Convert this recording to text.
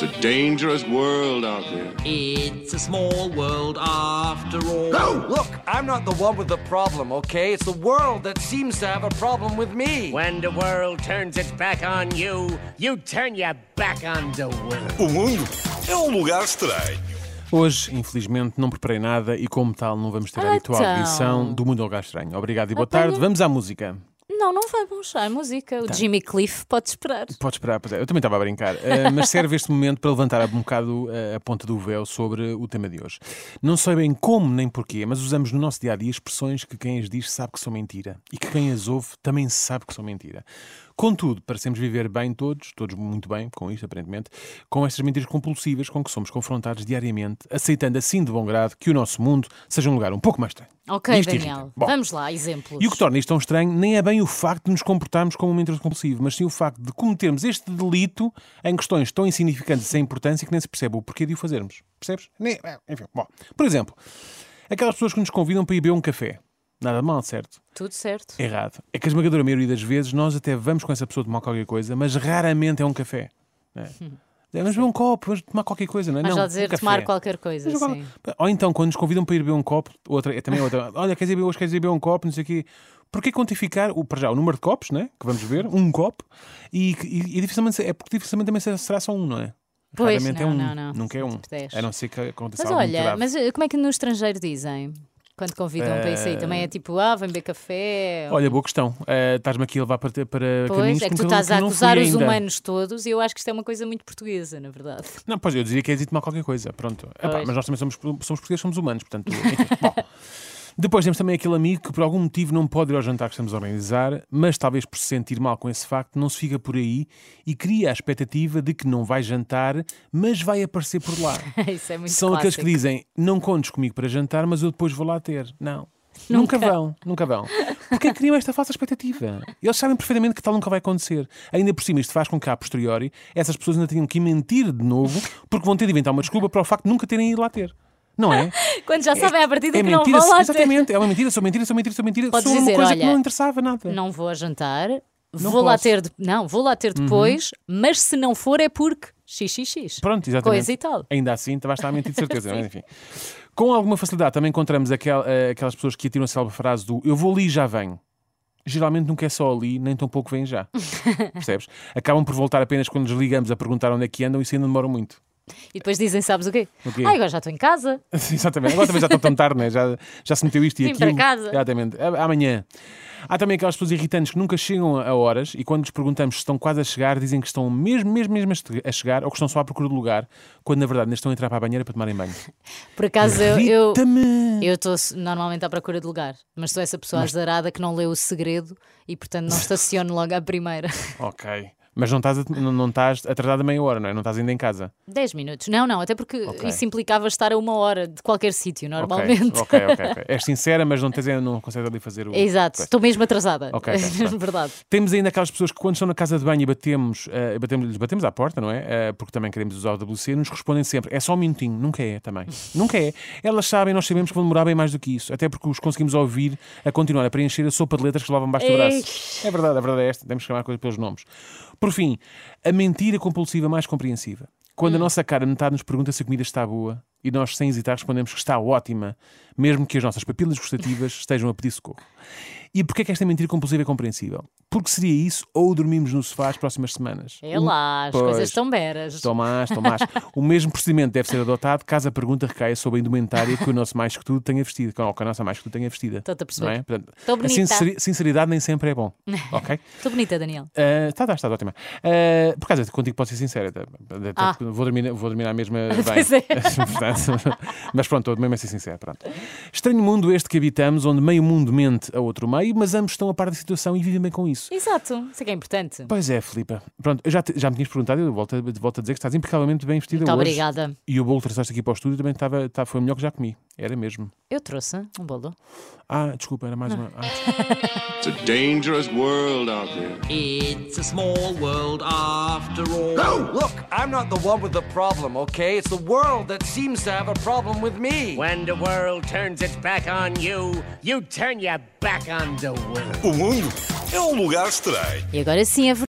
It's a dangerous world out there. It's a small world after all. No! Look, I'm not the one with the problem, okay? It's the world that seems to have a problem with me. When the world turns its back on you, you turn your back on the world. O mundo é um lugar estranho. Hoje, infelizmente, não preparei nada e, como tal, não vamos ter a Ah, habitual então. edição do Mundo ao Lugar Estranho. Obrigado e boa Apanha- tarde. Vamos à música. Não, não vamos. A música. O Jimmy Cliff pode esperar. Pode esperar, pois é. Eu também estava a brincar. Eh, mas serve este momento para levantar um bocado eh, a ponta do véu sobre o tema de hoje. Não sei bem como nem porquê, mas usamos no nosso dia a dia expressões que quem as diz sabe que são mentira e que quem as ouve também sabe que são mentira. Contudo, parecemos viver bem todos, todos muito bem com isto, aparentemente, com estas mentiras compulsivas com que somos confrontados diariamente, aceitando assim de bom grado que o nosso mundo seja um lugar um pouco mais estranho. Ok, Isto. Daniel. Bom. Vamos lá, exemplos. E o que torna isto tão estranho nem é bem o facto de nos comportarmos como um mentiroso compulsivo, mas sim o facto de cometermos este delito em questões tão insignificantes e sem importância que nem se percebe o porquê de o fazermos. Percebes? Nem- é, Enfim, bom. Por exemplo, aquelas pessoas que nos convidam para ir beber um café. Nada mal, certo? Tudo certo. Errado. É que a esmagadora maioria das vezes nós até vamos com essa pessoa tomar qualquer coisa, mas raramente é um café. não é? É, Vamos beber um copo, vamos tomar qualquer coisa, não é? Mas não, já dizer um tomar qualquer coisa, Mas sim. agora- Ou então, quando nos convidam para ir beber um copo, outra, é também outra. Olha, queres ir beber, hoje queres ir beber um copo, não sei o quê. Porquê quantificar, o, para já, o número de copos, né? Que vamos beber, um copo, e, e, e dificilmente, é porque dificilmente também será só um, não é? Pois, Raramente não, é um. não, não. Nunca é um. Tipo. A não ser que aconteça Mas olha, mas eh, como é que no estrangeiro dizem? Quando convidam para isso aí, também é tipo, ah, vem beber café. ou- Olha, boa questão. Eh, Estás-me aqui a levar para, para Pois, caminhos é que tu estás a acusar os ainda. humanos todos e eu acho que isto é uma coisa muito portuguesa, na verdade. Não, pois eu dizia que é de tomar qualquer coisa. Pronto. Epá, mas nós também somos, somos portugueses, somos humanos, portanto. enfim, bom. Depois temos também aquele amigo que por algum motivo não pode ir ao jantar que estamos a organizar, mas talvez por se sentir mal com esse facto, não se fica por aí e cria a expectativa de que não vai jantar, mas vai aparecer por lá. isso é muito São aqueles que clássico. dizem: não contes comigo para jantar, mas eu depois vou lá ter. Não. Nunca, vão, nunca vão. Porque criam esta falsa expectativa. Eles sabem perfeitamente que tal nunca vai acontecer. Ainda por cima, isto faz com que, a posteriori, essas pessoas ainda tenham que mentir de novo, porque vão ter de inventar uma desculpa para o facto de nunca terem ido lá ter. Não é? Quando já sabem à partida é que não mentira, vão lá ter. Exatamente, é uma mentira, sou mentira, sou mentira, sou mentira. Podes sou uma dizer, coisa olha, que não interessava nada. Não vou a jantar, Não vou lá posso. Uhum. ter. de- Não, vou lá ter depois, mas se não for é porque xxx. Pronto, exatamente. Coisa e tal. Ainda assim, vai estar a mentir de certeza, mas enfim. Com alguma facilidade também encontramos aquel- eh, aquelas pessoas que atiram a célebre frase do eu vou ali e já venho. Geralmente nunca é só ali, nem tão pouco vem já. Percebes? Acabam por voltar apenas quando desligamos a perguntar onde é que andam e isso ainda demora muito. E depois dizem, sabes o quê? O quê? Ah, agora já estou em casa. Exatamente. Agora também já estão tão tarde, né? já, já se meteu isto e Vim aquilo. para casa. Exatamente. Amanhã. Há também aquelas pessoas irritantes que nunca chegam a horas e quando lhes perguntamos se estão quase a chegar, dizem que estão mesmo, mesmo, mesmo a che- a chegar ou que estão só à procura de lugar, quando na verdade ainda estão a entrar para a banheira para tomarem banho. Por acaso eu. eu... Estou normalmente à procura de lugar, mas sou essa pessoa azarada que não leu o segredo e, portanto, não estaciono logo à primeira. Ok. Mas não estás, a- não, não estás atrasada meia hora, não é? Não estás ainda em casa. 10 minutos. Não, não, até porque Ok. isso implicava estar a uma hora de qualquer sítio, normalmente. Ok, ok, ok. És sincera, mas não, tens, não consegues ali fazer o. Exato, estou mesmo atrasada. Ok, ok, pronto. Verdade. Temos ainda aquelas pessoas que quando estão na casa de banho e batemos, eh, batemos, lhes batemos à porta, não é? Eh, porque também queremos usar o WC, nos respondem sempre, é só um minutinho, nunca é também. nunca é. Elas sabem, nós sabemos que vão demorar bem mais do que isso, até porque os conseguimos ouvir a continuar a preencher a sopa de letras que levavam baixo do braço. É verdade, a verdade é esta, temos que chamar a coisa pelos nomes. Por fim, a mentira compulsiva mais compreensiva. Quando a nossa cara metade nos pergunta se a comida está boa e nós, sem hesitar, respondemos que está ótima, mesmo que as nossas papilas gustativas estejam a pedir socorro. E porquê é que esta mentira compulsiva é compreensível? Porque seria isso ou dormimos no sofá as próximas semanas. É lá, as Pois. coisas estão beras. Tomás, Tomás. o mesmo procedimento deve ser adotado caso a pergunta recaia sobre a indumentária que o nosso mais que tudo tenha vestido, ou que a nossa mais que tudo tenha vestida. Estou-te a perceber. É? Portanto, Estou a sinceridade nem sempre é bom. Ok? Estou bonita, Daniel. Uh, está, está, está ótima. Uh, por causa contigo pode ser sincera. até- até Ah. Vou, dormir, vou dormir à mesma bem. Pois é. Portanto, mas pronto, mesmo a ser sincero. Pronto. Estranho mundo este que habitamos, onde meio mundo mente a outro meio, mas ambos estão a par da situação e vivem bem com isso. Exato, isso é que é importante. Pois é, Filipa. Pronto, eu já, te- já me tinhas perguntado, eu volto, a- volto a dizer que estás impecavelmente bem vestida Muito hoje. obrigada. E o bolo que trouxeste aqui para o estúdio também estava, estava- foi o melhor que já comi. Era mesmo. Eu trouxe um bolo. Ah, desculpa, era mais uma. Ah, desculpa. It's a dangerous world out there. It's a small world after all. No! Look, I'm not the one with the problem, okay? It's the world that seems to have a problem with me. When the world turns its back on you, you turn your back on the world. O mundo é um lugar estranho. E agora sim é